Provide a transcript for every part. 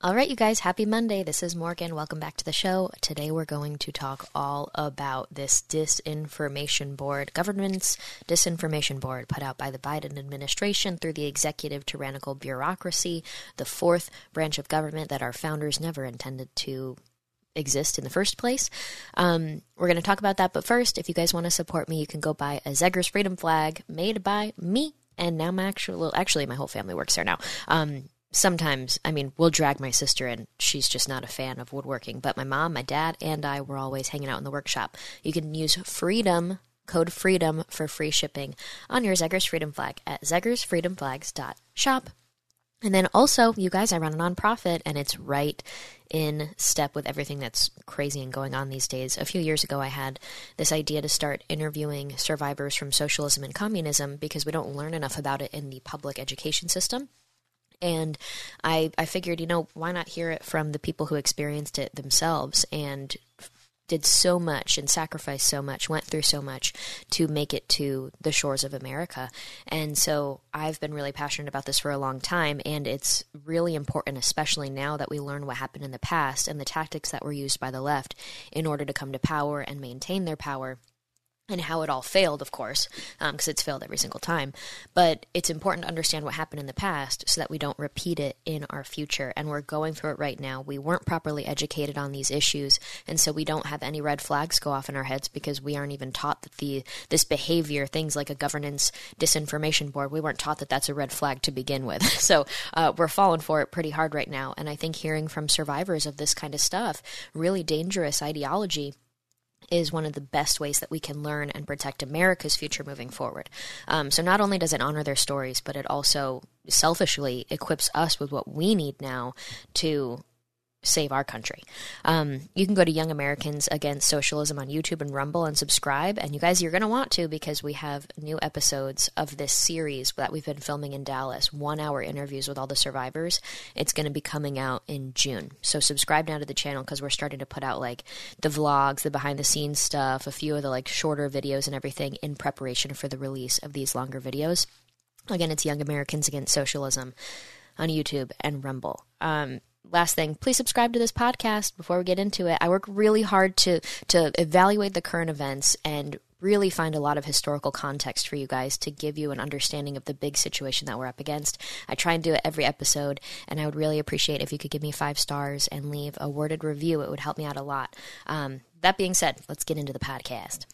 All right, you guys, happy Monday. This is Morgan. Welcome back to the show. Today we're going to talk all about this disinformation board, government's disinformation board put out by the Biden administration through the executive tyrannical bureaucracy, the fourth branch of government that our founders never intended to exist in the first place. Um, we're going to talk about that, but first, if you guys want to support me, you can go buy a Zegers Freedom flag made by me and now my actual actually my whole family works there now. Um, sometimes, I mean, we'll drag my sister in. She's just not a fan of woodworking, but my mom, my dad, and I were always hanging out in the workshop. You can use freedom code freedom for free shipping on your Zegers Freedom flag at zegersfreedomflags.shop. And then also, you guys, I run a nonprofit and it's right in step with everything that's crazy and going on these days. A few years ago, I had this idea to start interviewing survivors from socialism and communism because we don't learn enough about it in the public education system. And I, I figured, you know, why not hear it from the people who experienced it themselves and did so much and sacrificed so much, went through so much to make it to the shores of America. And so I've been really passionate about this for a long time, and it's really important, especially now that we learn what happened in the past and the tactics that were used by the left in order to come to power and maintain their power and how it all failed, of course, because um, it's failed every single time. But it's important to understand what happened in the past so that we don't repeat it in our future. And we're going through it right now. We weren't properly educated on these issues, and so we don't have any red flags go off in our heads because we aren't even taught that the this behavior, things like a governance disinformation board, we weren't taught that that's a red flag to begin with. so uh, we're falling for it pretty hard right now. And I think hearing from survivors of this kind of stuff, really dangerous ideology is one of the best ways that we can learn and protect America's future moving forward. Um, so not only does it honor their stories, but it also selfishly equips us with what we need now to save our country. Um, you can go to Young Americans Against Socialism on YouTube and Rumble and subscribe. And you guys, you're going to want to because we have new episodes of this series that we've been filming in Dallas, one hour interviews with all the survivors. It's going to be coming out in June. So subscribe now to the channel because we're starting to put out like the vlogs, the behind the scenes stuff, a few of the like shorter videos and everything in preparation for the release of these longer videos. Again, it's Young Americans Against Socialism on YouTube and Rumble. Um, last thing, please subscribe to this podcast before we get into it. I work really hard to to evaluate the current events and really find a lot of historical context for you guys to give you an understanding of the big situation that we're up against. I try and do it every episode, and I would really appreciate if you could give me five stars and leave a worded review. It would help me out a lot. Um, that being said, let's get into the podcast.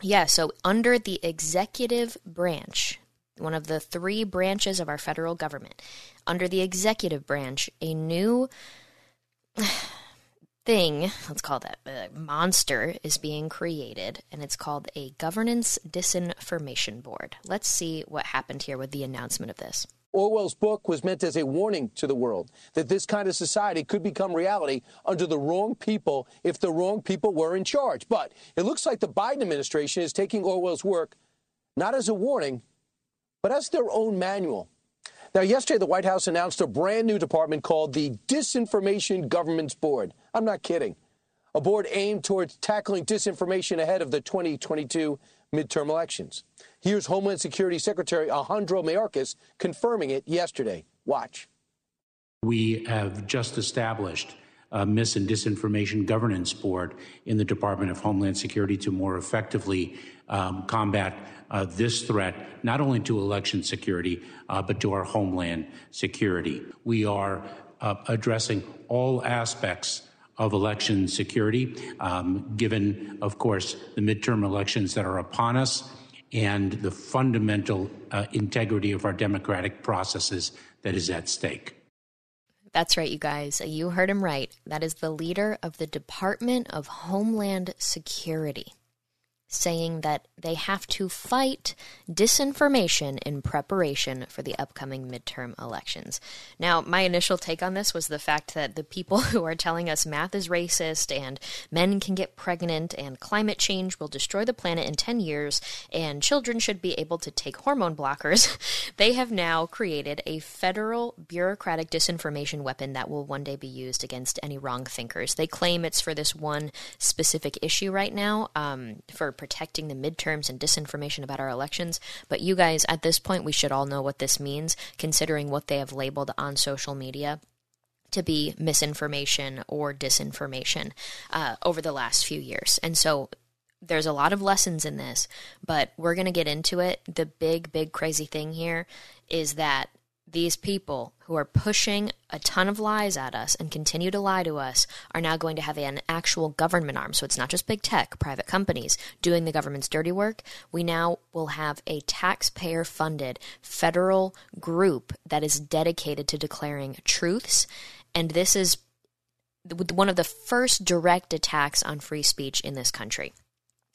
Yeah, so under the executive branch, one of the three branches of our federal government, under the executive branch, a new thing, let's call that a monster, is being created, and it's called a Governance Disinformation Board. Let's see what happened here with the announcement of this. Orwell's book was meant as a warning to the world that this kind of society could become reality under the wrong people if the wrong people were in charge. But it looks like the Biden administration is taking Orwell's work not as a warning, but as their own manual. Now, yesterday, the White House announced a brand new department called the Disinformation Governments Board. I'm not kidding. A board aimed towards tackling disinformation ahead of the 2022 midterm elections. Here's Homeland Security Secretary Alejandro Mayorkas confirming it yesterday. Watch. We have just established a mis and disinformation governance board in the Department of Homeland Security to more effectively um, combat uh, this threat, not only to election security, uh, but to our homeland security. We are uh, addressing all aspects of election security, um, given, of course, the midterm elections that are upon us and the fundamental uh, integrity of our democratic processes that is at stake. That's right, you guys. You heard him right. That is the leader of the Department of Homeland Security saying that they have to fight disinformation in preparation for the upcoming midterm elections. Now, my initial take on this was the fact that the people who are telling us math is racist and men can get pregnant and climate change will destroy the planet in 10 years and children should be able to take hormone blockers, they have now created a federal bureaucratic disinformation weapon that will one day be used against any wrong thinkers. They claim it's for this one specific issue right now, um, for protecting the midterms and disinformation about our elections. But you guys, at this point, we should all know what this means, considering what they have labeled on social media to be misinformation or disinformation uh, over the last few years. And so there's a lot of lessons in this, but we're going to get into it. The big, big, crazy thing here is that these people who are pushing a ton of lies at us and continue to lie to us are now going to have an actual government arm. So it's not just big tech, private companies doing the government's dirty work. We now will have a taxpayer funded federal group that is dedicated to declaring truths. And this is one of the first direct attacks on free speech in this country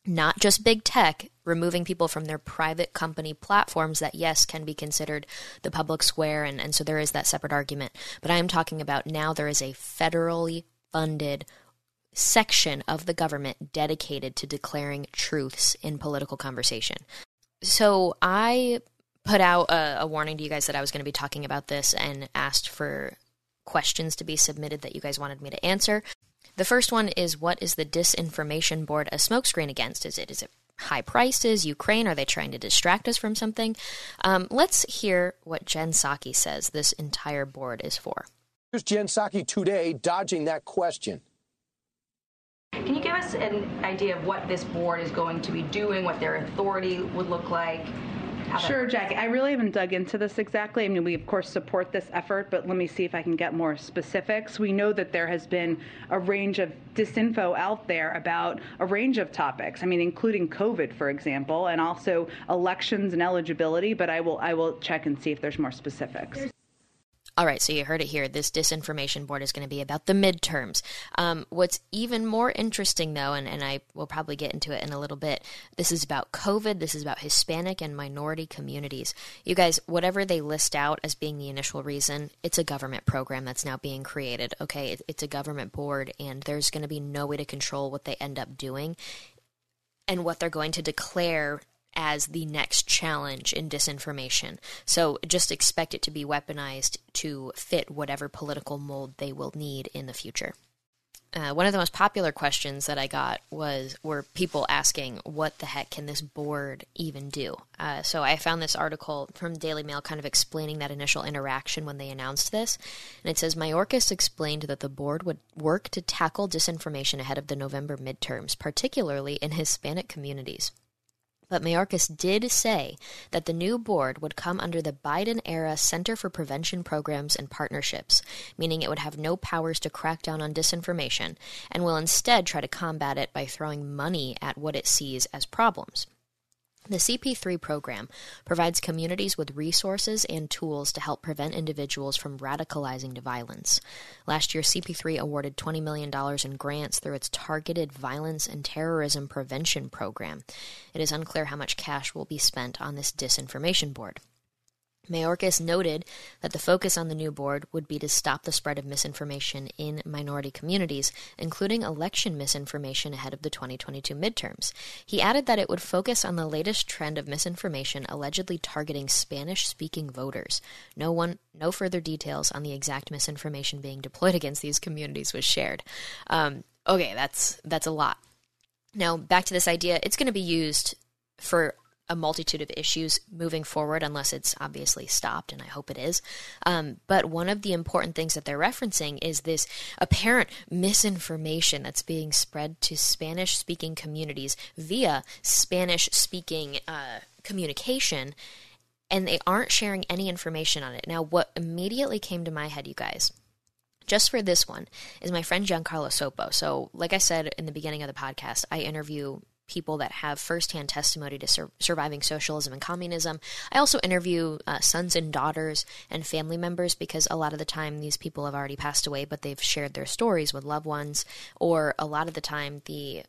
not just big tech removing people from their private company platforms that yes can be considered the public square and, and so there is that separate argument. But i am talking about now there is a federally funded section of the government dedicated to declaring truths in political conversation. So i put out a, a warning to you guys that i was going to be talking about this and asked for questions to be submitted that you guys wanted me to answer. The first one is what is the disinformation board a smokescreen against? Is it is it high prices, Ukraine? Are they trying to distract us from something? Um, let's hear what Jen Psaki says this entire board is for. Here's Jen Psaki today dodging that question. Can you give us an idea of what this board is going to be doing, what their authority would look like? Sure, Jackie. I really haven't dug into this exactly. I mean, we of course support this effort, but let me see if I can get more specifics. We know that there has been a range of disinfo out there about a range of topics. I mean, including COVID, for example, and also elections and eligibility. But I will I will check and see if there's more specifics. All right, so you heard it here. This disinformation board is going to be about the midterms. Um, what's even more interesting, though, and, and I will probably get into it in a little bit, this is about COVID. This is about Hispanic and minority communities. You guys, whatever they list out as being the initial reason, it's a government program that's now being created. Okay, it, it's a government board, and there's going to be no way to control what they end up doing and what they're going to declare as the next challenge in disinformation. So just expect it to be weaponized to fit whatever political mold they will need in the future. Uh, one of the most popular questions that I got was were people asking, "What the heck can this board even do?" Uh, so I found this article from Daily Mail, kind of explaining that initial interaction when they announced this, and it says Mayorkas explained that the board would work to tackle disinformation ahead of the November midterms, particularly in Hispanic communities. But Mayorkas did say that the new board would come under the Biden era Center for Prevention Programs and Partnerships, meaning it would have no powers to crack down on disinformation and will instead try to combat it by throwing money at what it sees as problems. The CP3 program provides communities with resources and tools to help prevent individuals from radicalizing to violence. Last year, CP3 awarded $20 million in grants through its Targeted Violence and Terrorism Prevention Program. It is unclear how much cash will be spent on this disinformation board. Mayorkas noted that the focus on the new board would be to stop the spread of misinformation in minority communities, including election misinformation ahead of the 2022 midterms. He added that it would focus on the latest trend of misinformation allegedly targeting Spanish speaking voters. No one no further details on the exact misinformation being deployed against these communities was shared. Um, okay, that's that's a lot. Now, back to this idea, it's going to be used for a multitude of issues moving forward, unless it's obviously stopped, and I hope it is. Um, but one of the important things that they're referencing is this apparent misinformation that's being spread to Spanish speaking communities via Spanish speaking uh, communication, and they aren't sharing any information on it. Now, what immediately came to my head, you guys, just for this one, is my friend Giancarlo Sopo. So, like I said in the beginning of the podcast, I interview people that have firsthand testimony to sur- surviving socialism and communism. I also interview uh, sons and daughters and family members because a lot of the time these people have already passed away, but they've shared their stories with loved ones, or a lot of the time the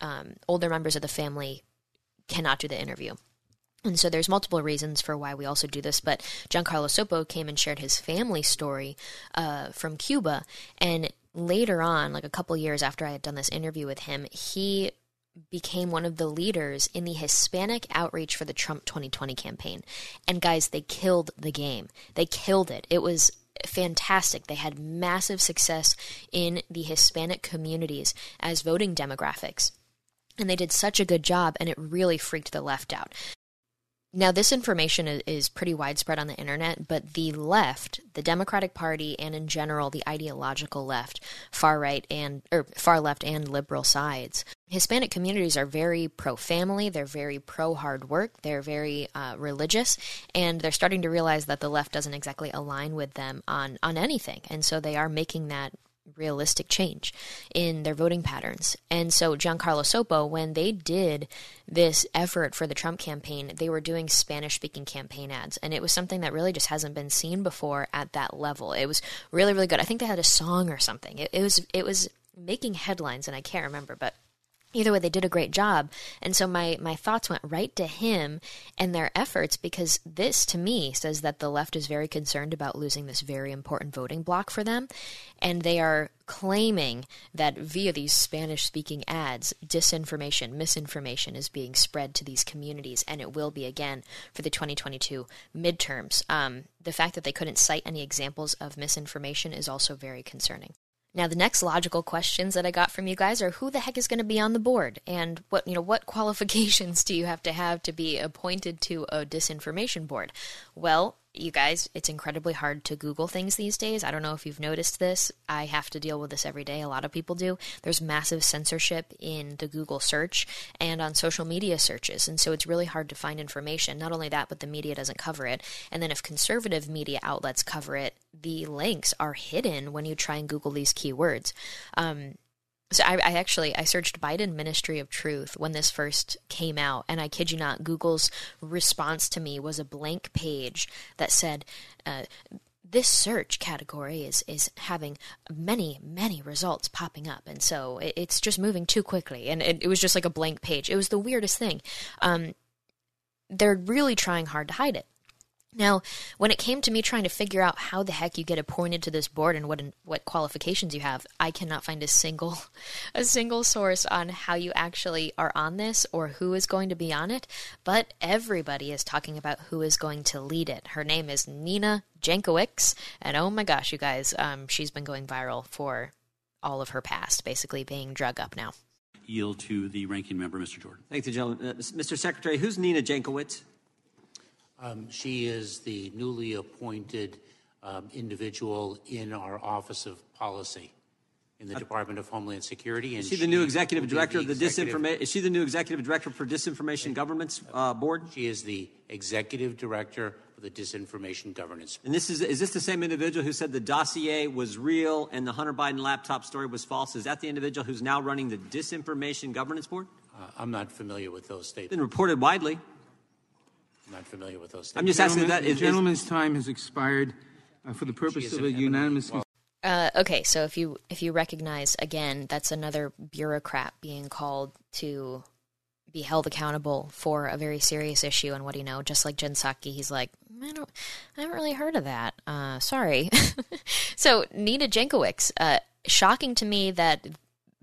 um, older members of the family cannot do the interview. And so there's multiple reasons for why we also do this, but Giancarlo Sopo came and shared his family story uh, from Cuba, and later on, like a couple years after I had done this interview with him, he became one of the leaders in the Hispanic outreach for the Trump 2020 campaign. And guys, they killed the game. They killed it. It was fantastic. They had massive success in the Hispanic communities as voting demographics. And they did such a good job, and it really freaked the left out. Now, this information is pretty widespread on the internet, but the left, the Democratic Party, and in general the ideological left, far right and or far left and liberal sides, Hispanic communities are very pro family. They're very pro hard work. They're very uh, religious, and they're starting to realize that the left doesn't exactly align with them on on anything, and so they are making that realistic change in their voting patterns. And so Giancarlo Sopo, when they did this effort for the Trump campaign, they were doing Spanish speaking campaign ads. And it was something that really just hasn't been seen before at that level. It was really, really good. I think they had a song or something. It, it was it was making headlines and I can't remember, but either way they did a great job. And so my my thoughts went right to him and their efforts because this to me says that the left is very concerned about losing this very important voting block for them. And they are claiming that via these spanish speaking ads disinformation misinformation is being spread to these communities. And it will be again for the 2022 midterms. Um, the fact that they couldn't cite any examples of misinformation is also very concerning now, the next logical questions that I got from you guys are who the heck is going to be on the board and what, you know, what qualifications do you have to have to be appointed to a disinformation board? Well, you guys, it's incredibly hard to Google things these days. I don't know if you've noticed this. I have to deal with this every day. A lot of people do. There's massive censorship in the Google search and on social media searches. And so it's really hard to find information. Not only that, but the media doesn't cover it. And then if conservative media outlets cover it, the links are hidden when you try and Google these keywords. Um, so I, I, actually I searched Biden Ministry of Truth when this first came out, and I kid you not, Google's response to me was a blank page that said. Uh, this search category is is having many many results popping up. And so it, it's just moving too quickly. And it, it, was just like a blank page. It was the weirdest thing. Um, they're really trying hard to hide it now, when it came to me trying to figure out how the heck you get appointed to this board and what what qualifications you have, I cannot find a single a single source on how you actually are on this or who is going to be on it, but everybody is talking about who is going to lead it. Her name is Nina Jankowicz, and oh my gosh, you guys, um, she's been going viral for all of her past, basically being drug up now. Yield to the ranking member, Mr. Jordan. Thank you, gentlemen. Uh, Mr. Secretary, who's Nina Jankowicz? Um, she is the newly appointed um, individual in our Office of Policy in the uh, Department of Homeland Security. Is she the new executive director of the disinformation? Is she the new executive director for Disinformation Governance uh, Board? She is the executive director of the Disinformation Governance. And this is is this the same individual who said the dossier was real and the Hunter Biden laptop story was false? Is that the individual who's now running the Disinformation Governance Board? Uh, I'm not familiar with those statements. Been reported widely. I'm not familiar with those. I'm just asking that. The gentleman's time has expired uh, for the purpose of a unanimous. Well, uh, okay, so if you if you recognize again, that's another bureaucrat being called to be held accountable for a very serious issue. And what do you know? Just like Jen Psaki, he's like, I don't, I haven't really heard of that. Uh, sorry. so Nina Jankowicz, uh, shocking to me that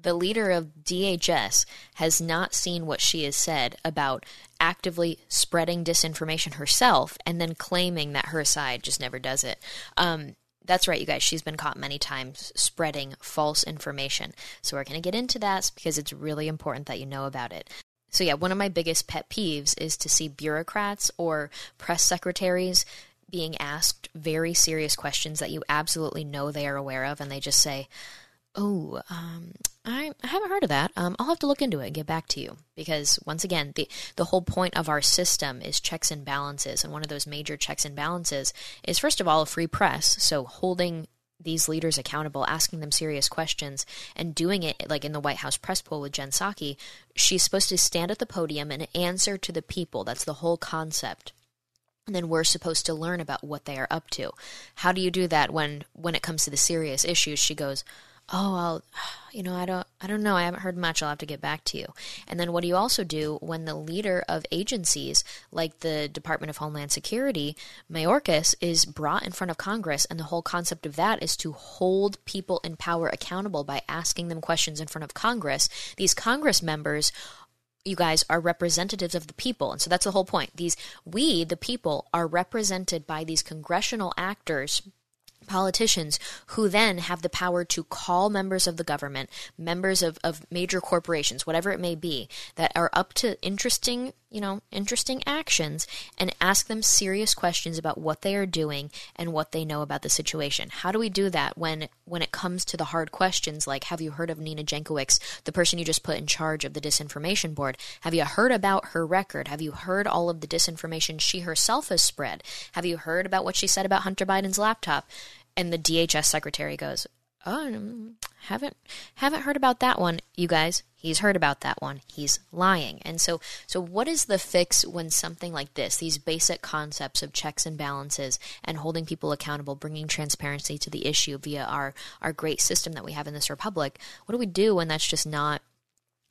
the leader of DHS has not seen what she has said about actively spreading disinformation herself and then claiming that her side just never does it. Um, that's right, you guys. She's been caught many times spreading false information. So we're going to get into that because it's really important that you know about it. So, yeah, one of my biggest pet peeves is to see bureaucrats or press secretaries being asked very serious questions that you absolutely know they are aware of, and they just say, Oh, um, I, I haven't heard of that. Um, I'll have to look into it and get back to you because once again, the the whole point of our system is checks and balances, and one of those major checks and balances is first of all a free press. So holding these leaders accountable, asking them serious questions, and doing it like in the White House press poll with Jen Psaki, she's supposed to stand at the podium and answer to the people. That's the whole concept. And then we're supposed to learn about what they are up to. How do you do that when when it comes to the serious issues? She goes, oh well you know i don't i don't know. I haven't heard much. I'll have to get back to you. And then what do you also do when the leader of agencies like the department of homeland security mayorkas is brought in front of congress? And the whole concept of that is to hold people in power accountable by asking them questions in front of congress. These congress members you guys are representatives of the people. And so that's the whole point. These, we, the people, are represented by these congressional actors politicians who then have the power to call members of the government, members of, of major corporations, whatever it may be, that are up to interesting, you know, interesting actions and ask them serious questions about what they are doing and what they know about the situation. How do we do that when when it comes to the hard questions like have you heard of Nina Jankowicz, the person you just put in charge of the disinformation board? Have you heard about her record? Have you heard all of the disinformation she herself has spread? Have you heard about what she said about Hunter Biden's laptop? And the DHS secretary goes, "Oh, mm, haven't haven't heard about that one, you guys. He's heard about that one. He's lying." And so, so what is the fix when something like this, these basic concepts of checks and balances and holding people accountable, bringing transparency to the issue via our our great system that we have in this republic? What do we do when that's just not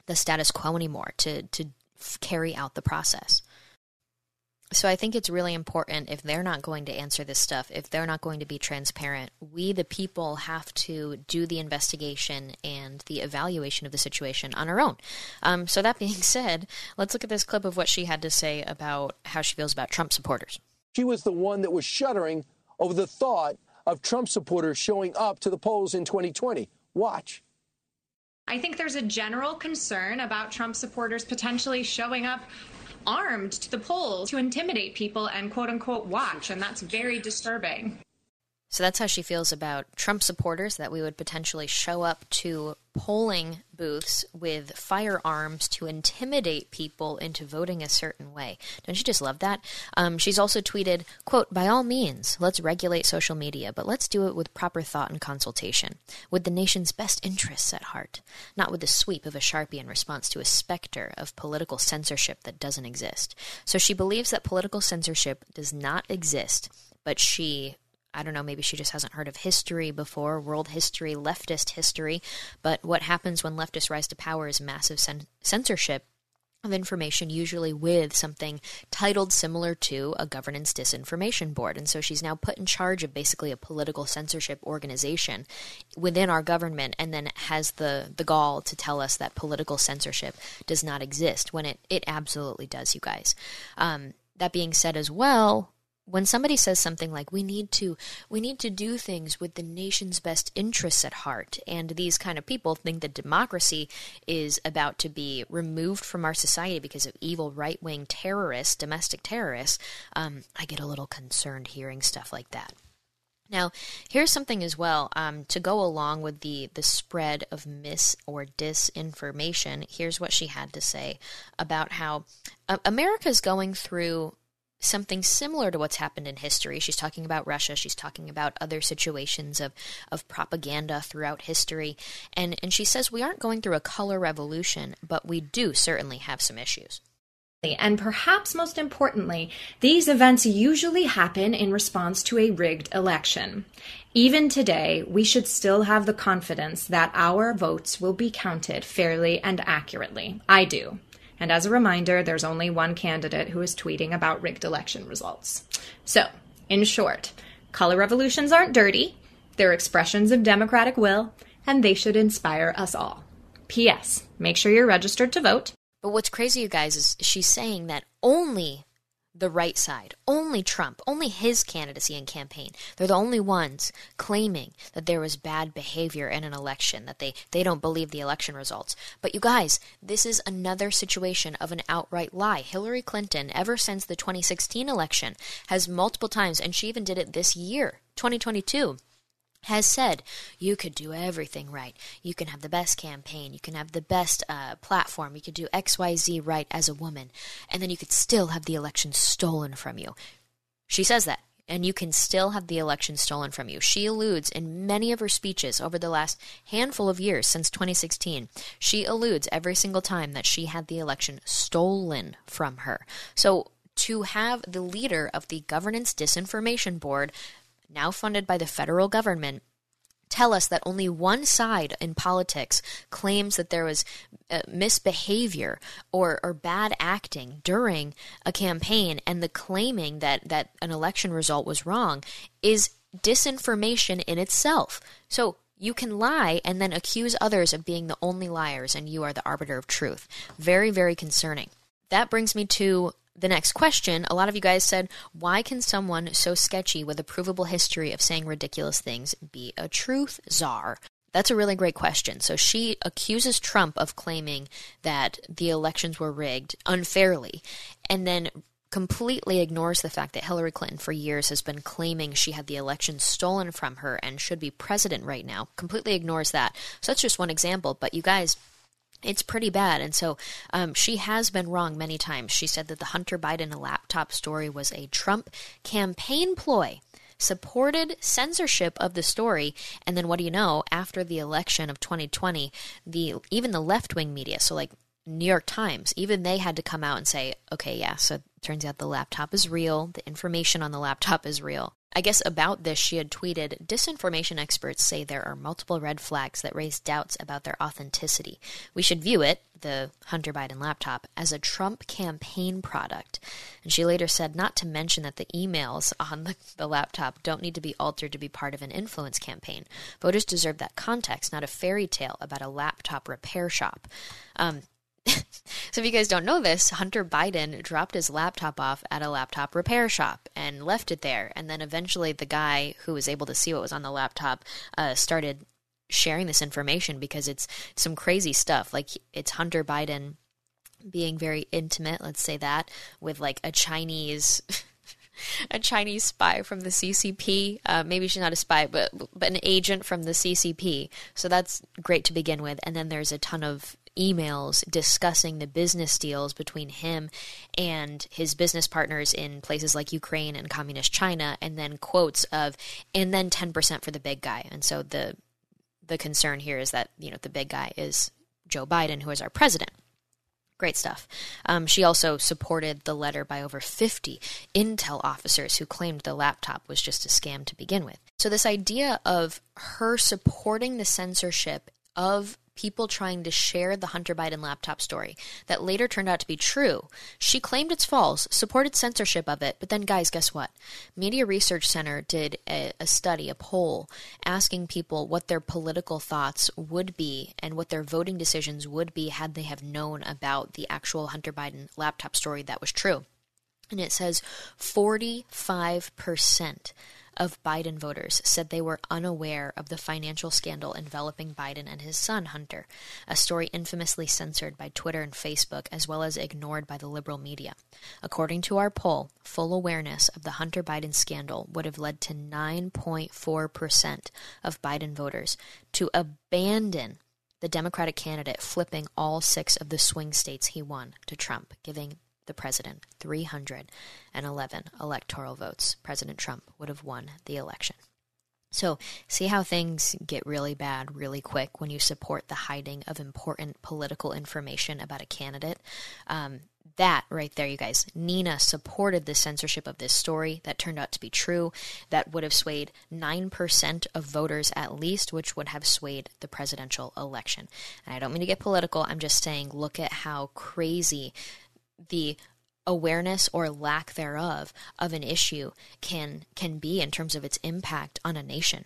the status quo anymore to to carry out the process? So I think it's really important if they're not going to answer this stuff, if they're not going to be transparent, we the people have to do the investigation and the evaluation of the situation on our own. Um, so that being said, let's look at this clip of what she had to say about how she feels about Trump supporters. She was the one that was shuddering over the thought of Trump supporters showing up to the polls in 2020. Watch. I think there's a general concern about Trump supporters potentially showing up armed to the polls to intimidate people and quote unquote watch. And that's very disturbing. So that's how she feels about Trump supporters that we would potentially show up to polling booths with firearms to intimidate people into voting a certain way. Don't you just love that? Um, she's also tweeted, quote, by all means, let's regulate social media, but let's do it with proper thought and consultation, with the nation's best interests at heart, not with the sweep of a Sharpie in response to a specter of political censorship that doesn't exist. So she believes that political censorship does not exist, but she I don't know, maybe she just hasn't heard of history before, world history, leftist history. But what happens when leftists rise to power is massive cen- censorship of information, usually with something titled similar to a governance disinformation board. And so she's now put in charge of basically a political censorship organization within our government and then has the, the gall to tell us that political censorship does not exist when it, it absolutely does, you guys. Um, that being said, as well, when somebody says something like we need to we need to do things with the nation's best interests at heart and these kind of people think that democracy is about to be removed from our society because of evil right-wing terrorists domestic terrorists um, i get a little concerned hearing stuff like that now, here's something as well um, to go along with the the spread of mis or disinformation. Here's what she had to say about how uh, America is going through something similar to what's happened in history. She's talking about Russia. She's talking about other situations of, of propaganda throughout history. And, and she says we aren't going through a color revolution, but we do certainly have some issues. And perhaps most importantly, these events usually happen in response to a rigged election. Even today, we should still have the confidence that our votes will be counted fairly and accurately. I do. And as a reminder, there's only one candidate who is tweeting about rigged election results. So, in short, color revolutions aren't dirty, they're expressions of democratic will, and they should inspire us all. P.S. Make sure you're registered to vote. But what's crazy, you guys, is she's saying that only the right side, only Trump, only his candidacy and campaign. They're the only ones claiming that there was bad behavior in an election, that they, they don't believe the election results. But you guys, this is another situation of an outright lie. Hillary Clinton, ever since the 2016 election, has multiple times, and she even did it this year, 2022 has said you could do everything right. You can have the best campaign. You can have the best uh, platform. You could do XYZ right as a woman. And then you could still have the election stolen from you. She says that. and you can still have the election stolen from you. She alludes in many of her speeches over the last handful of years since 2016. She alludes every single time that she had the election stolen from her. So to have the leader of the Governance Disinformation Board, now funded by the federal government, tell us that only one side in politics claims that there was uh, misbehavior or, or bad acting during a campaign and the claiming that, that an election result was wrong is disinformation in itself. So you can lie and then accuse others of being the only liars and you are the arbiter of truth. Very, very concerning. That brings me to the next question, a lot of you guys said, why can someone so sketchy with a provable history of saying ridiculous things be a truth czar? That's a really great question. So she accuses Trump of claiming that the elections were rigged unfairly and then completely ignores the fact that Hillary Clinton for years has been claiming she had the election stolen from her and should be president right now. Completely ignores that. So that's just one example, but you guys it's pretty bad. And so um, she has been wrong many times. She said that the Hunter Biden laptop story was a Trump campaign ploy. Supported censorship of the story, and then what do you know? After the election of 2020, the even the left wing media, so like New York Times, even they had to come out and say, okay, yeah, so turns out the laptop is real, the information on the laptop is real. I guess about this, she had tweeted Disinformation experts say there are multiple red flags that raise doubts about their authenticity. We should view it, the Hunter Biden laptop, as a Trump campaign product. And she later said not to mention that the emails on the, the laptop don't need to be altered to be part of an influence campaign. Voters deserve that context, not a fairy tale about a laptop repair shop. Um, so if you guys don't know this, Hunter Biden dropped his laptop off at a laptop repair shop and left it there. And then eventually the guy who was able to see what was on the laptop uh, started sharing this information because it's some crazy stuff. Like it's Hunter Biden being very intimate, let's say that, with like a Chinese a Chinese spy from the CCP. Uh, maybe she's not a spy, but but an agent from the CCP. So that's great to begin with. And then there's a ton of emails discussing the business deals between him and his business partners in places like Ukraine and communist China, and then quotes of and then ten percent for the big guy. And so the the concern here is that you know the big guy is Joe Biden, who is our president. Great stuff. Um, she also supported the letter by over 50 Intel officers who claimed the laptop was just a scam to begin with. So, this idea of her supporting the censorship of people trying to share the Hunter Biden laptop story that later turned out to be true. She claimed it's false, supported censorship of it, but then, guys, guess what? Media Research Center did a, a study, a poll, asking people what their political thoughts would be and what their voting decisions would be had they have known about the actual Hunter Biden laptop story that was true. And it says 45% of Biden voters said they were unaware of the financial scandal enveloping Biden and his son, Hunter, a story infamously censored by Twitter and Facebook as well as ignored by the liberal media. According to our poll, full awareness of the Hunter Biden scandal would have led to 9.4% of Biden voters to abandon the Democratic candidate, flipping all six of the swing states he won to Trump, giving the president 311 electoral votes, President Trump would have won the election. So, see how things get really bad really quick when you support the hiding of important political information about a candidate. Um, that right there, you guys. Nina supported the censorship of this story that turned out to be true. That would have swayed 9% of voters at least, which would have swayed the presidential election. And I don't mean to get political, I'm just saying look at how crazy the awareness or lack thereof of an issue can can be in terms of its impact on a nation.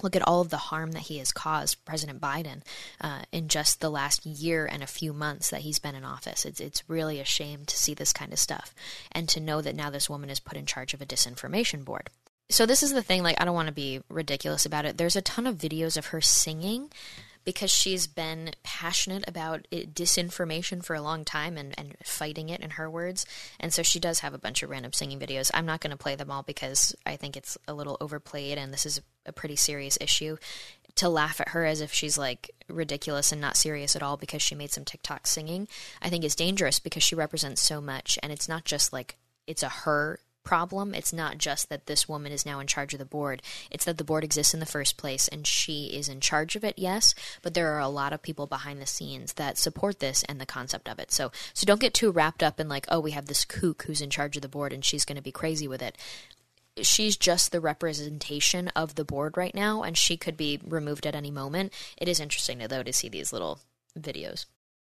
Look at all of the harm that he has caused President Biden uh, in just the last year and a few months that he's been in office. It's it's really a shame to see this kind of stuff and to know that now this woman is put in charge of a disinformation board. So this is the thing. Like I don't want to be ridiculous about it. There's a ton of videos of her singing because she's been passionate about it, disinformation for a long time and, and fighting it in her words. And so she does have a bunch of random singing videos. I'm not going to play them all because I think it's a little overplayed and this is a pretty serious issue. To laugh at her as if she's like ridiculous and not serious at all because she made some TikTok singing, I think is dangerous because she represents so much. And it's not just like it's a her problem. It's not just that this woman is now in charge of the board. It's that the board exists in the first place and she is in charge of it, yes, but there are a lot of people behind the scenes that support this and the concept of it. So so don't get too wrapped up in like, oh, we have this kook who's in charge of the board and she's going to be crazy with it. She's just the representation of the board right now and she could be removed at any moment. It is interesting though to see these little videos.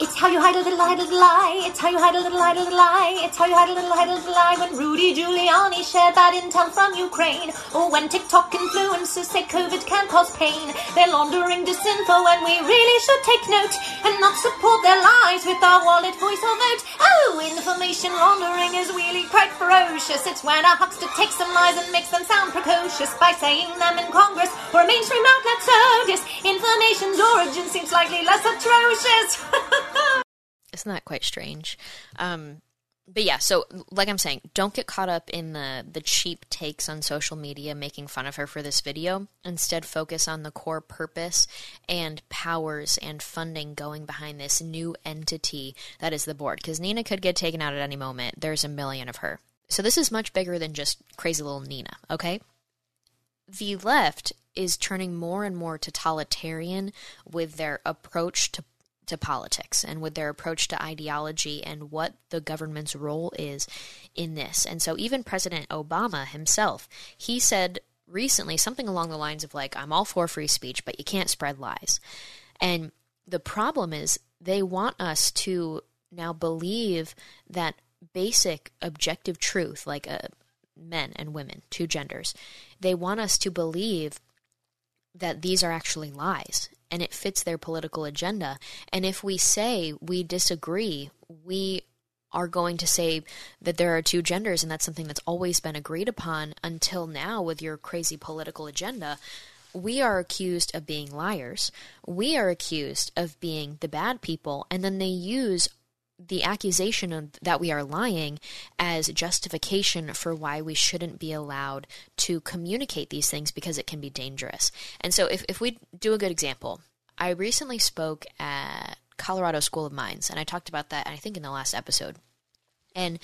It's how you hide a little, hide a little lie. It's how you hide a little, hide a little lie. It's how you hide a little, hide a little lie. When Rudy Giuliani shared bad intel from Ukraine, or when TikTok influencers say COVID can cause pain, they're laundering disinfo, and we really should take note and not support their lies with our wallet, voice, or vote. Oh, information laundering is really quite ferocious. It's when a huckster takes some lies and makes them sound precocious by saying them in Congress or a mainstream outlet. So disinformation's origin seems slightly less atrocious. Isn't that quite strange? Um, but yeah, so like I'm saying, don't get caught up in the the cheap takes on social media making fun of her for this video. Instead, focus on the core purpose and powers and funding going behind this new entity that is the board. Because Nina could get taken out at any moment. There's a million of her. So this is much bigger than just crazy little Nina. Okay. The left is turning more and more totalitarian with their approach to to politics and with their approach to ideology and what the government's role is in this. And so even President Obama himself, he said recently something along the lines of like I'm all for free speech, but you can't spread lies. And the problem is they want us to now believe that basic objective truth like uh, men and women, two genders. They want us to believe that these are actually lies and it fits their political agenda. And if we say we disagree, we are going to say that there are two genders and that's something that's always been agreed upon until now with your crazy political agenda. We are accused of being liars. We are accused of being the bad people. And then they use the accusation of, that we are lying as justification for why we shouldn't be allowed to communicate these things because it can be dangerous. And so, if, if we do a good example, I recently spoke at Colorado School of Mines, and I talked about that, I think, in the last episode. And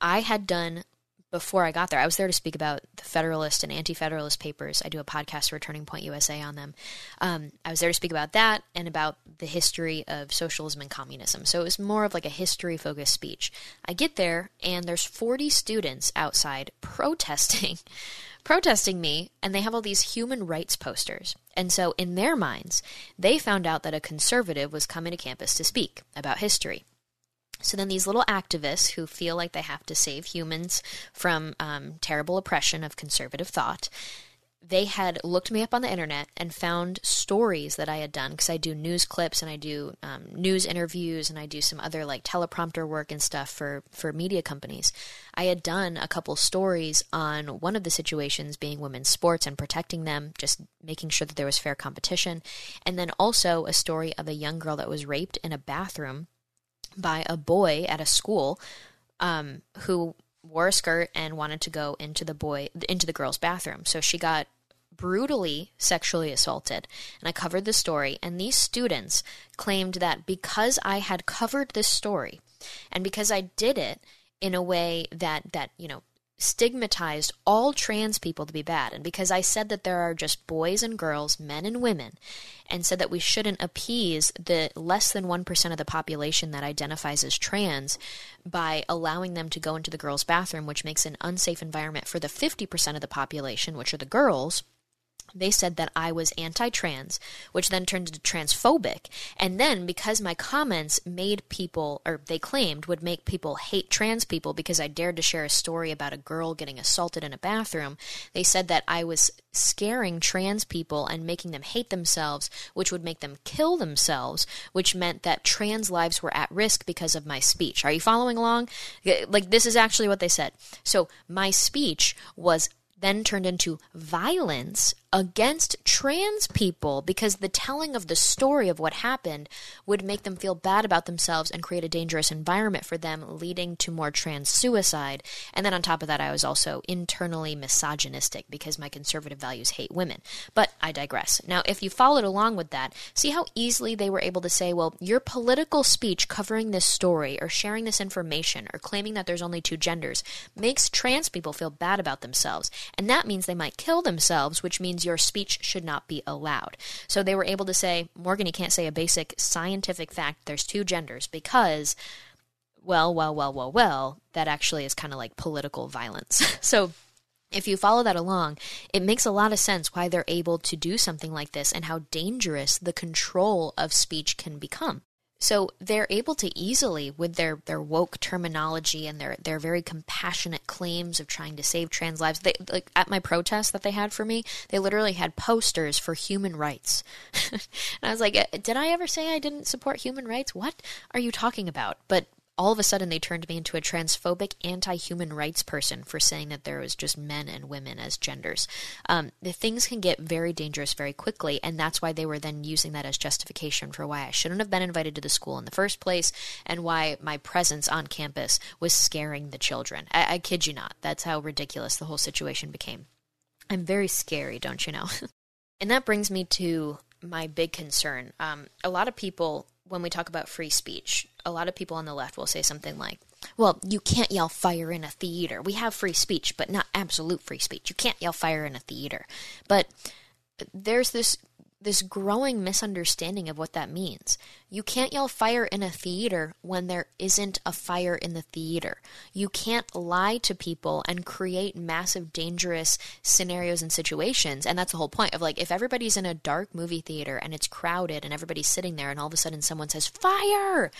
I had done before I got there, I was there to speak about the Federalist and Anti Federalist papers. I do a podcast for Turning Point USA on them. Um, I was there to speak about that and about the history of socialism and communism. So it was more of like a history focused speech. I get there, and there's 40 students outside protesting. protesting me, and they have all these human rights posters. And so, in their minds, they found out that a conservative was coming to campus to speak about history. So then these little activists who feel like they have to save humans from um, terrible oppression of conservative thought, they had looked me up on the internet and found stories that I had done because I do news clips and I do um, news interviews and I do some other like teleprompter work and stuff for for media companies. I had done a couple stories on one of the situations being women's sports and protecting them, just making sure that there was fair competition, and then also a story of a young girl that was raped in a bathroom by a boy at a school um, who wore a skirt and wanted to go into the boy into the girl's bathroom. So she got brutally sexually assaulted. And I covered the story and these students claimed that because I had covered this story and because I did it in a way that that, you know, stigmatized all trans people to be bad. And because I said that there are just boys and girls, men and women, and said that we shouldn't appease the less than 1% of the population that identifies as trans by allowing them to go into the girls' bathroom, which makes an unsafe environment for the 50% of the population, which are the girls they said that I was anti trans, which then turned into transphobic. And then, because my comments made people, or they claimed would make people hate trans people because I dared to share a story about a girl getting assaulted in a bathroom, they said that I was scaring trans people and making them hate themselves, which would make them kill themselves, which meant that trans lives were at risk because of my speech. Are you following along? Like, this is actually what they said. So, my speech was then turned into violence against trans people because the telling of the story of what happened would make them feel bad about themselves and create a dangerous environment for them, leading to more trans suicide. And then on top of that, I was also internally misogynistic because my conservative values hate women. But I digress. Now, if you followed along with that, see how easily they were able to say, well, your political speech covering this story or sharing this information or claiming that there's only two genders makes trans people feel bad about themselves. And that means they might kill themselves, which means your speech should not be allowed. So they were able to say, Morgan, you can't say a basic scientific fact, there's two genders, because, well, well, well, well, well, that actually is kind of like political violence. so if you follow that along, it makes a lot of sense why they're able to do something like this and how dangerous the control of speech can become. So they're able to easily, with their, their woke terminology and their, their very compassionate claims of trying to save trans lives. They, like at my protest that they had for me, they literally had posters for human rights. and I was like, uh, did I ever say I didn't support human rights? What are you talking about? But all of a sudden they turned me into a transphobic, anti human rights person for saying that there was just men and women as genders. Um, the things can get very dangerous very quickly, and that's why they were then using that as justification for why I shouldn't have been invited to the school in the first place and why my presence on campus was scaring the children. I, I kid you not. That's how ridiculous the whole situation became. I'm very scary, don't you know? and that brings me to my big concern. Um, a lot of people when we talk about free speech, a lot of people on the left will say something like, well, you can't yell fire in a theater. We have free speech, but not absolute free speech. You can't yell fire in a theater. But there's this this growing misunderstanding of what that means. You can't yell fire in a theater when there isn't a fire in the theater. You can't lie to people and create massive dangerous scenarios and situations. And that's the whole point of like if everybody's in a dark movie theater and it's crowded and everybody's sitting there and all of a sudden someone says fire,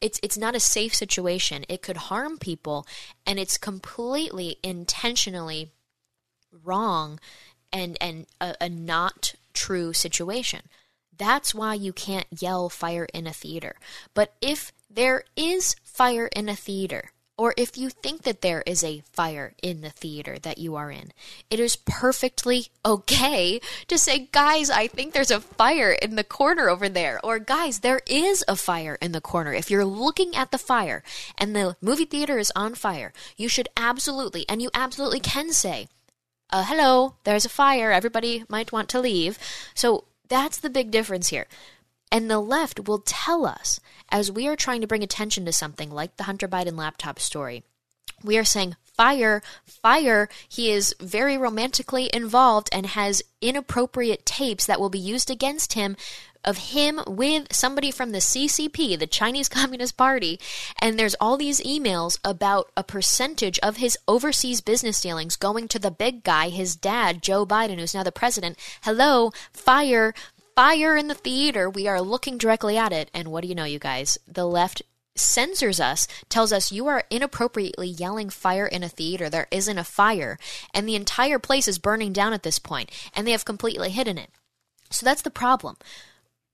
it's it's not a safe situation. It could harm people and it's completely intentionally wrong and and a, a not true situation. That's why you can't yell fire in a theater. But if there is fire in a theater, or if you think that there is a fire in the theater that you are in, it is perfectly okay to say, guys, I think there's a fire in the corner over there. Or, guys, there is a fire in the corner. If you're looking at the fire and the movie theater is on fire, you should absolutely, and you absolutely can say, uh, hello, there's a fire, everybody might want to leave. So that's the big difference here. And the left will tell us, as we are trying to bring attention to something like the Hunter Biden laptop story, we are saying, fire, fire. He is very romantically involved and has inappropriate tapes that will be used against him of him with somebody from the CCP, the Chinese Communist Party, and there's all these emails about a percentage of his overseas business dealings going to the big guy, his dad, Joe Biden, who's now the president. Hello, fire, fire in the theater. We are looking directly at it. And what do you know, you guys? The left censors us, tells us you are inappropriately yelling fire in a theater. There isn't a fire. And the entire place is burning down at this point, and they have completely hidden it. So that's the problem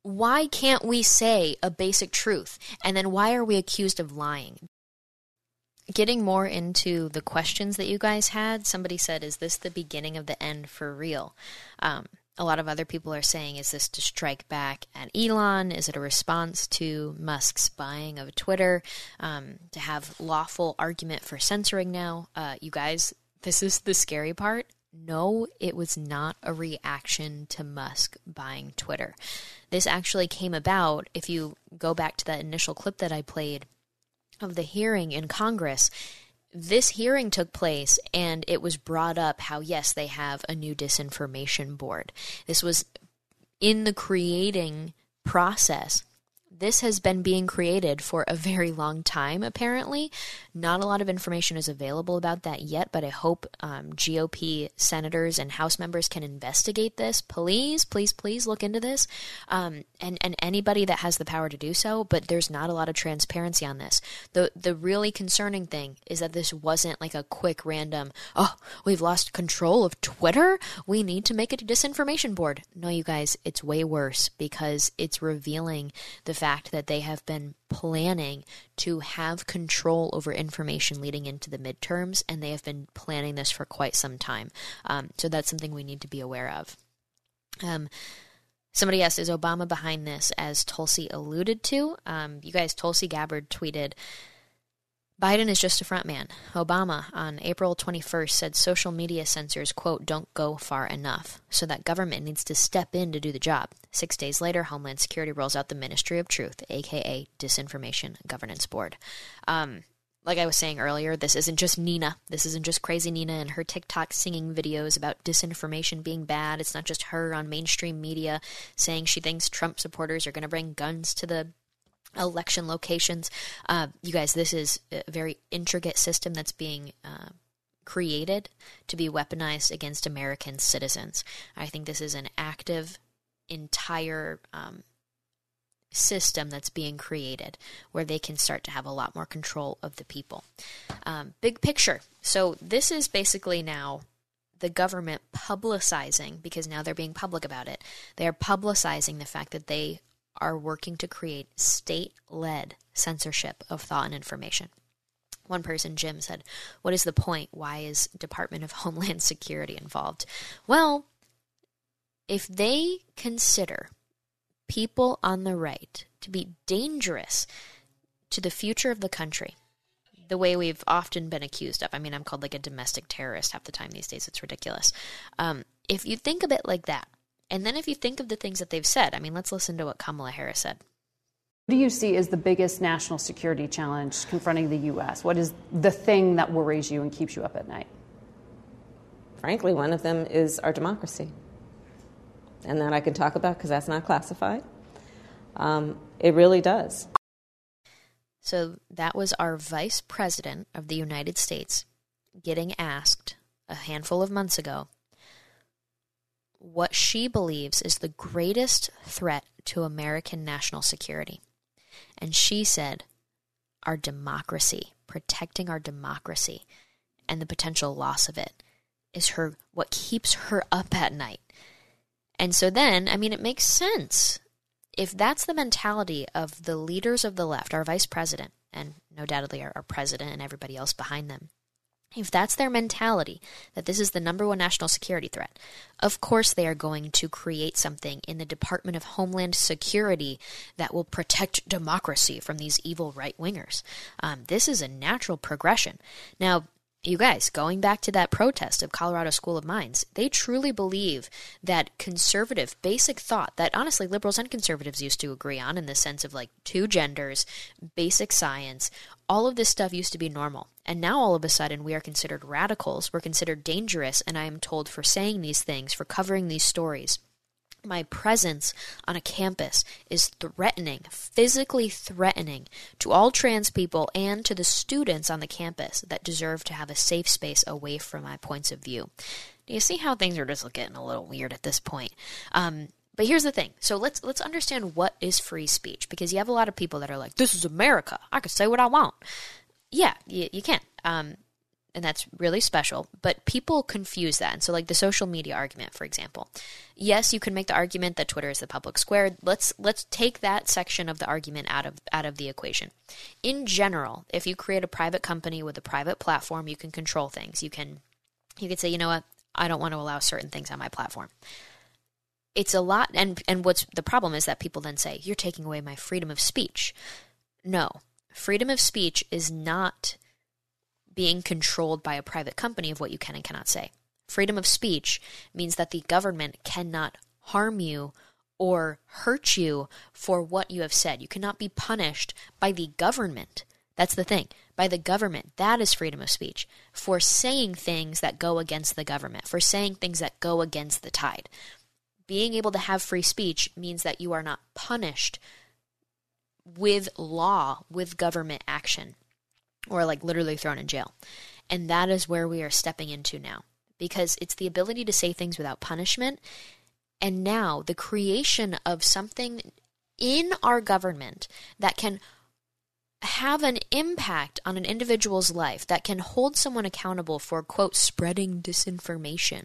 why can't we say a basic truth? And then why are we accused of lying? Getting more into the questions that you guys had, somebody said, Is this the beginning of the end for real? Um, a lot of other people are saying, Is this to strike back at Elon? Is it a response to Musk's buying of Twitter? Um, to have lawful argument for censoring now? Uh, you guys, this is the scary part no, it was not a reaction to Musk buying Twitter. This actually came about, if you go back to that initial clip that I played of the hearing in Congress. This hearing took place, and it was brought up how, yes, they have a new disinformation board. This was in the creating process this has been being created for a very long time, apparently. Not a lot of information is available about that yet, but I hope um, GOP senators and House members can investigate this. Please, please, please look into this. Um, and, and anybody that has the power to do so, but there's not a lot of transparency on this. The, the really concerning thing is that this wasn't like a quick random, oh, we've lost control of Twitter? We need to make a disinformation board. No, you guys, it's way worse because it's revealing the fact fact that they have been planning to have control over information leading into the midterms, and they have been planning this for quite some time. Um, so that's something we need to be aware of. Um, somebody asked, is Obama behind this? As Tulsi alluded to, um, you guys, Tulsi Gabbard tweeted, Biden is just a front man. Obama on April 21st said social media censors, quote, don't go far enough, so that government needs to step in to do the job. Six days later, Homeland Security rolls out the Ministry of Truth, aka Disinformation Governance Board. Um, like I was saying earlier, this isn't just Nina. This isn't just crazy Nina and her TikTok singing videos about disinformation being bad. It's not just her on mainstream media saying she thinks Trump supporters are going to bring guns to the election locations. Uh, you guys, this is a very intricate system that's being uh, created to be weaponized against American citizens. I think this is an active, entire um, system that's being created where they can start to have a lot more control of the people. Um, big picture. So, this is basically now the government publicizing, because now they're being public about it, they're publicizing the fact that they are working to create state led censorship of thought and information. One person, Jim, said, What is the point? Why is Department of Homeland Security involved? Well, if they consider people on the right to be dangerous to the future of the country, the way we've often been accused of. I mean, I'm called like a domestic terrorist half the time these days. It's ridiculous. Um, if you think of it like that, and then if you think of the things that they've said, I mean, let's listen to what Kamala Harris said. What do you see as the biggest national security challenge confronting the U.S.? What is the thing that worries you and keeps you up at night? Frankly, one of them is our democracy. And that I can talk about because that's not classified. Um, it really does. So that was our vice president of the United States getting asked a handful of months ago what she believes is the greatest threat to American national security. And she said, our democracy, protecting our democracy and the potential loss of it is her what keeps her up at night. And so then, I mean it makes sense. If that's the mentality of the leaders of the left, our vice president, and no our, our president and everybody else behind them, if that's their mentality, that this is the number one national security threat, of course they are going to create something in the Department of Homeland Security that will protect democracy from these evil right wingers. Um, this is a natural progression. Now, you guys, going back to that protest of Colorado School of Mines, they truly believe that conservative basic thought that honestly liberals and conservatives used to agree on in the sense of like two genders, basic science, all of this stuff used to be normal. And now all of a sudden we are considered radicals, we're considered dangerous, and I am told for saying these things, for covering these stories my presence on a campus is threatening, physically threatening to all trans people and to the students on the campus that deserve to have a safe space away from my points of view. Do you see how things are just getting a little weird at this point? Um, but here's the thing. So let's let's understand what is free speech because you have a lot of people that are like, "This is America. I can say what I want." Yeah, you, you can. Um, and that's really special. But people confuse that. And so, like the social media argument, for example, yes, you can make the argument that Twitter is the public square. Let's let's take that section of the argument out of out of the equation. In general, if you create a private company with a private platform, you can control things. You can you could say, you know what, I don't want to allow certain things on my platform. It's a lot, and and what's the problem is that people then say you're taking away my freedom of speech. No, freedom of speech is not being controlled by a private company of what you can and cannot say. Freedom of speech means that the government cannot harm you or hurt you for what you have said. You cannot be punished by the government. That's the thing. By the government. That is freedom of speech. For saying things that go against the government, for saying things that go against the tide. Being able to have free speech means that you are not punished with law, with government action or like literally thrown in jail. And that is where we are stepping into now because it's the ability to say things without punishment. And now the creation of something in our government that can have an impact on an individual's life that can hold someone accountable for quote spreading disinformation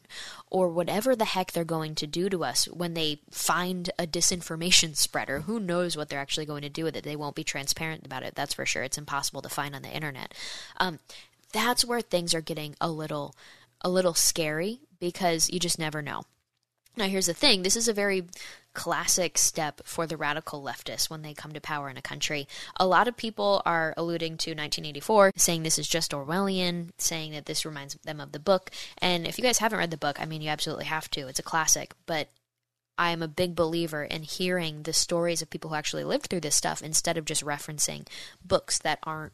or whatever the heck they're going to do to us when they find a disinformation spreader. Who knows what they're actually going to do with it? They won't be transparent about it that's for sure. It's impossible to find on the internet. Um, that's where things are getting a little a little scary because you just never know Now, here's the thing this is a very classic step for the radical leftists when they come to power in a country. A lot of people are alluding to 1984, saying this is just Orwellian, saying that this reminds them of the book. And if you guys haven't read the book, I mean, you absolutely have to. It's a classic. But I am a big believer in hearing the stories of people who actually lived through this stuff instead of just referencing books that aren't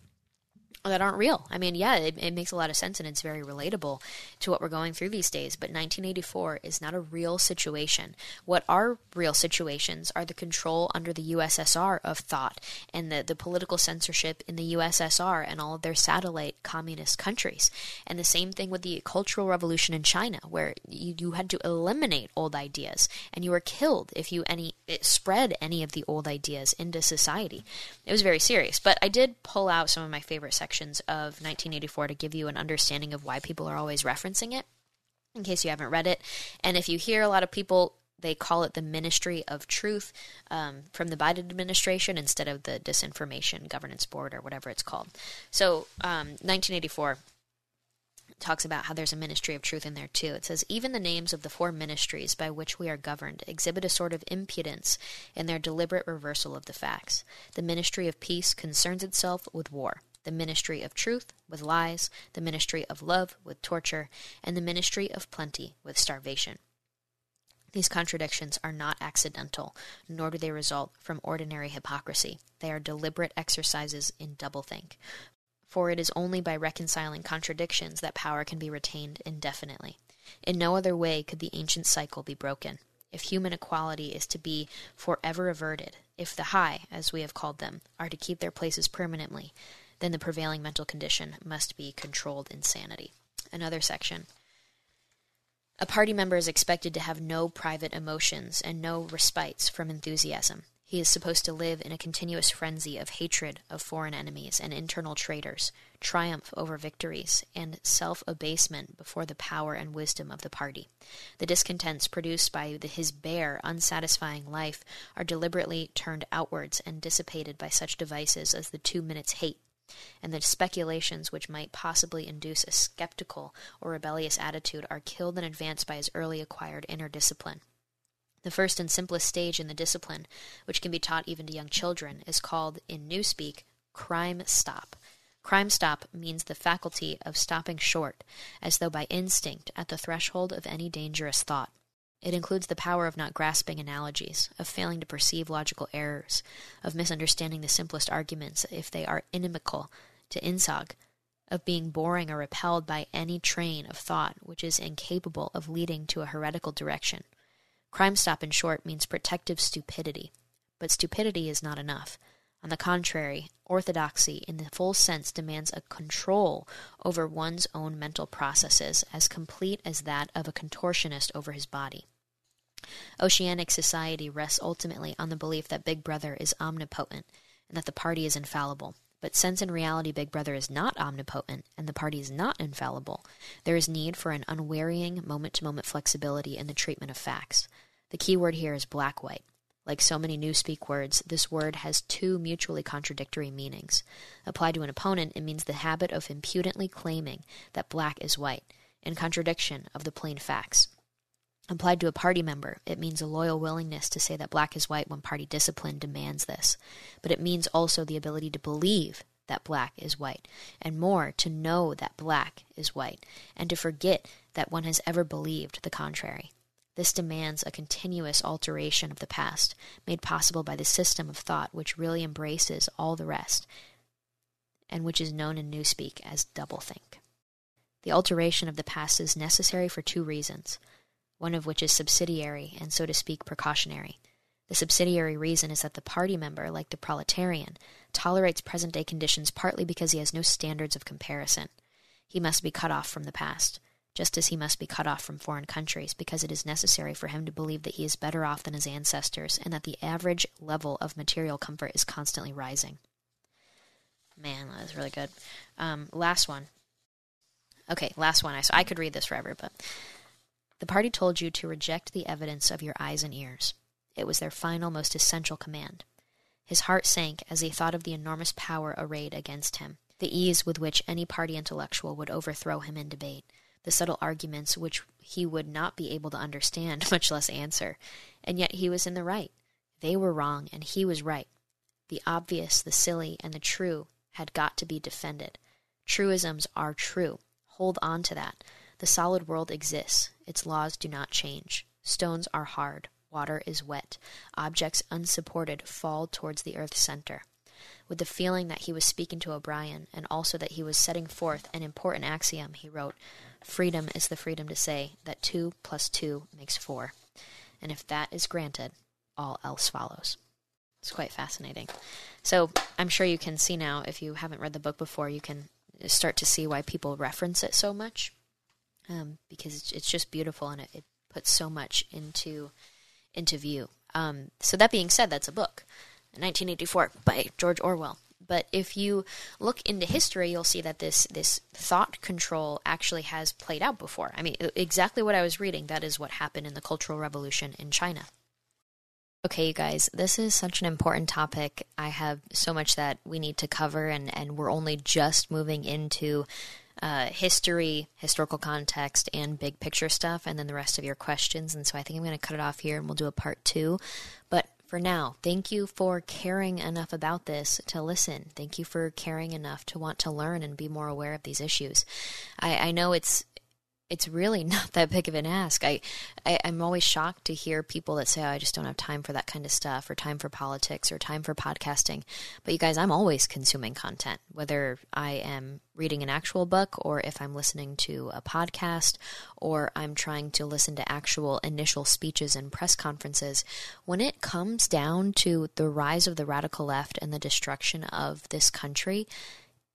that aren't real. I mean, yeah, it, it, makes a lot of sense and it's very relatable to what we're going through these days. But 1984 is not a real situation. What are real situations are the control under the USSR of thought and the, the political censorship in the USSR and all of their satellite communist countries. And the same thing with the Cultural Revolution in China, where you, you had to eliminate old ideas and you were killed if you any spread any of the old ideas into society. It was very serious. But I did pull out some of my favorite sections of 1984 to give you an understanding of why people are always referencing it, in case you haven't read it. And if you hear a lot of people they call it the Ministry of Truth um, from the Biden administration instead of the Disinformation Governance Board or whatever it's called. So, um, 1984 talks about how there's a ministry of truth in there too. It says, even the names of the four ministries by which we are governed exhibit a sort of impudence in their deliberate reversal of the facts. The ministry of peace concerns itself with war the ministry of truth with lies, the ministry of love with torture, and the ministry of plenty with starvation. These contradictions are not accidental, nor do they result from ordinary hypocrisy. They are deliberate exercises in doublethink. For it is only by reconciling contradictions that power can be retained indefinitely. In no other way could the ancient cycle be broken. If human equality is to be forever averted, if the high, as we have called them, are to keep their places permanently, then the prevailing mental condition must be controlled insanity. Another section. A party member is expected to have no private emotions and no respites from enthusiasm. He is supposed to live in a continuous frenzy of hatred of foreign enemies and internal traitors, triumph over victories, and self abasement before the power and wisdom of the party. The discontents produced by the, his bare, unsatisfying life are deliberately turned outwards and dissipated by such devices as the two minutes hate and the speculations which might possibly induce a skeptical or rebellious attitude are killed in advance by his early acquired inner discipline. The first and simplest stage in the discipline, which can be taught even to young children, is called, in Newspeak, crime stop. Crime stop means the faculty of stopping short, as though by instinct, at the threshold of any dangerous thought. It includes the power of not grasping analogies, of failing to perceive logical errors, of misunderstanding the simplest arguments if they are inimical to Ingsoc, of being boring or repelled by any train of thought which is incapable of leading to a heretical direction. Crime stop, in short, means protective stupidity. But stupidity is not enough. On the contrary, orthodoxy in the full sense demands a control over one's own mental processes as complete as that of a contortionist over his body. Oceanic society rests ultimately on the belief that Big Brother is omnipotent and that the party is infallible. But since in reality Big Brother is not omnipotent and the party is not infallible, there is need for an unwearying moment to moment flexibility in the treatment of facts. The key word here is black white. Like so many newspeak words, this word has two mutually contradictory meanings. Applied to an opponent, it means the habit of impudently claiming that black is white, in contradiction of the plain facts. Applied to a party member, it means a loyal willingness to say that black is white when party discipline demands this. But it means also the ability to believe that black is white, and more, to know that black is white, and to forget that one has ever believed the contrary. This demands a continuous alteration of the past, made possible by the system of thought which really embraces all the rest, and which is known in Newspeak as doublethink. The alteration of the past is necessary for two reasons, one of which is subsidiary and, so to speak, precautionary. The subsidiary reason is that the party member, like the proletarian, tolerates present day conditions partly because he has no standards of comparison. He must be cut off from the past just as he must be cut off from foreign countries, because it is necessary for him to believe that he is better off than his ancestors, and that the average level of material comfort is constantly rising. Man, that was really good. Um, last one. Okay, last one. I, so I could read this forever, but the party told you to reject the evidence of your eyes and ears. It was their final, most essential command. His heart sank as he thought of the enormous power arrayed against him, the ease with which any party intellectual would overthrow him in debate the subtle arguments which he would not be able to understand, much less answer. And yet he was in the right. They were wrong, and he was right. The obvious, the silly, and the true had got to be defended. Truisms are true. Hold on to that. The solid world exists. Its laws do not change. Stones are hard. Water is wet. Objects unsupported fall towards the earth's center. With the feeling that he was speaking to O'Brien, and also that he was setting forth an important axiom, he wrote, Freedom is the freedom to say that two plus two makes four. And if that is granted, all else follows. It's quite fascinating. So I'm sure you can see now, if you haven't read the book before, you can start to see why people reference it so much. Um, because it's, it's, just beautiful and it, it, puts so much into into view. Um, so that being said, that's a book, 1984 by George Orwell. But if you look into history, you'll see that this this thought control actually has played out before. I mean, exactly what I was reading. That is what happened in the Cultural Revolution in China. Okay, you guys, this is such an important topic. I have so much that we need to cover, and, and we're only just moving into uh, history, historical context, and big picture stuff, and then the rest of your questions. And so I think I'm going to cut it off here and we'll do a part two. But for now, thank you for caring enough about this to listen. Thank you for caring enough to want to learn and be more aware of these issues. I, I know it's it's really not that big of an ask. I, I am always shocked to hear people that say, oh, "I just don't have time for that kind of stuff, or time for politics, or time for podcasting." But you guys, I'm always consuming content, whether I am reading an actual book, or if I'm listening to a podcast, or I'm trying to listen to actual initial speeches and press conferences. When it comes down to the rise of the radical left and the destruction of this country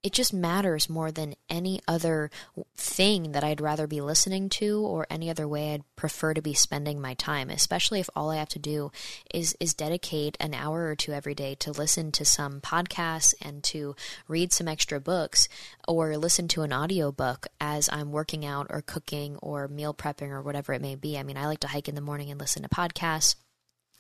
it just matters more than any other thing that I'd rather be listening to or any other way I'd prefer to be spending my time, especially if all I have to do is is dedicate an hour or two every day to listen to some podcasts and to read some extra books or listen to an audiobook as I'm working out or cooking or meal prepping or whatever it may be. I mean, I like to hike in the morning and listen to podcasts.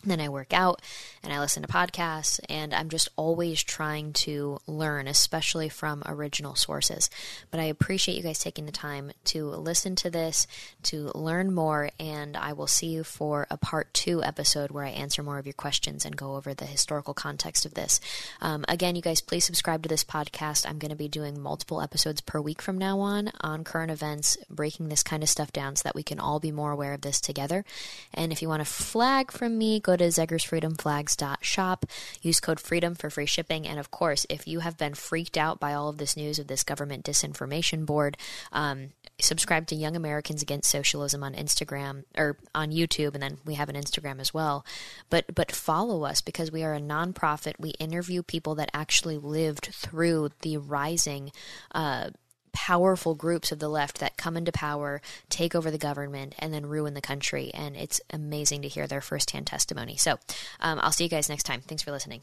Then I work out and I listen to podcasts, and I'm just always trying to learn, especially from original sources. But I appreciate you guys taking the time to listen to this, to learn more, and I will see you for a part two episode where I answer more of your questions and go over the historical context of this. Um, again, you guys, please subscribe to this podcast. I'm going to be doing multiple episodes per week from now on on current events, breaking this kind of stuff down so that we can all be more aware of this together. And if you want a flag from me, go go to zegersfreedomflags.shop, use code FREEDOM for free shipping. And of course, if you have been freaked out by all of this news of this government disinformation board, um, subscribe to Young Americans Against Socialism on Instagram or on YouTube, and then we have an Instagram as well. But but follow us because we are a nonprofit. We interview people that actually lived through the rising. Uh, powerful groups of the left that come into power, take over the government, and then ruin the country. And it's amazing to hear their firsthand testimony. So um, I'll see you guys next time. Thanks for listening.